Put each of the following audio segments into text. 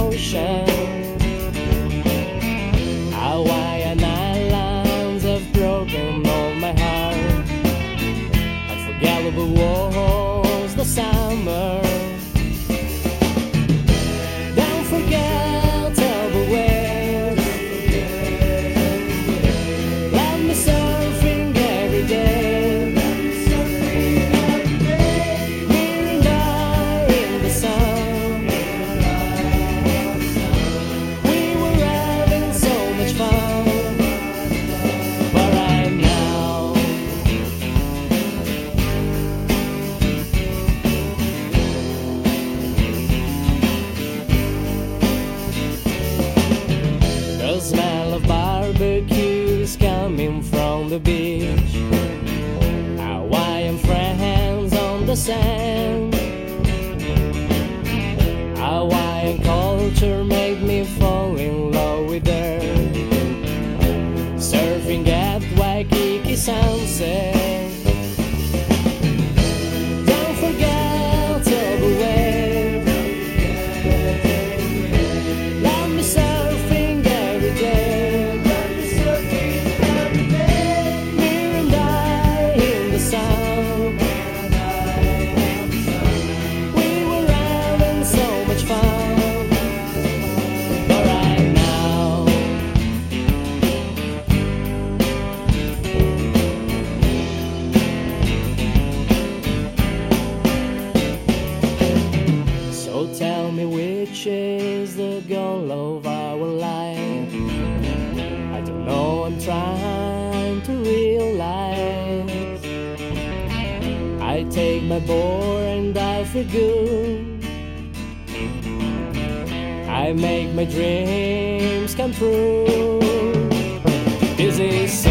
ocean. Hawaiian islands have broken all my heart. Unforgettable was the summer. Sand. Hawaiian culture made me fall in love with her. Surfing at Waikiki sunset. Tell me which is the goal of our life. I don't know, I'm trying to realize. I take my board and I feel good. I make my dreams come true. This is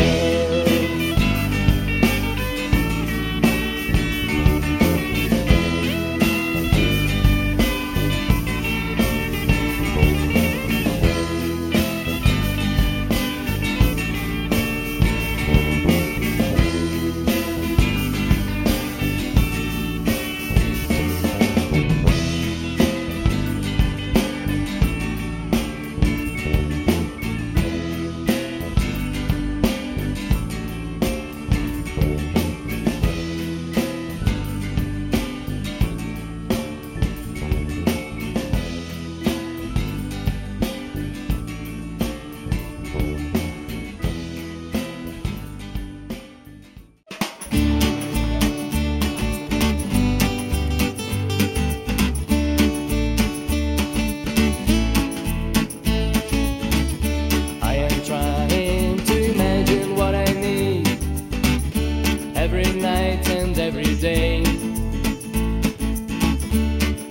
every night and every day.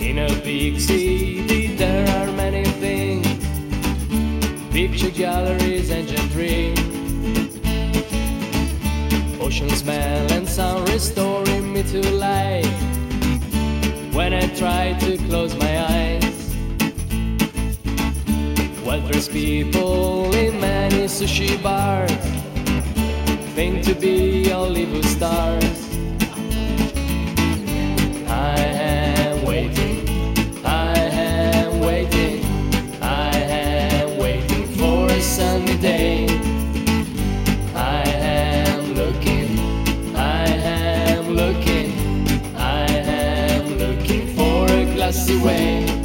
In a big city, there are many things picture galleries and gentry. Ocean smell and sound restoring me to life when I try to close my eyes. Well dressed people in many sushi bars think to be Hollywood stars. I am waiting, I am waiting, I am waiting for a sunny day. I am looking, I am looking, I am looking for a glassy way.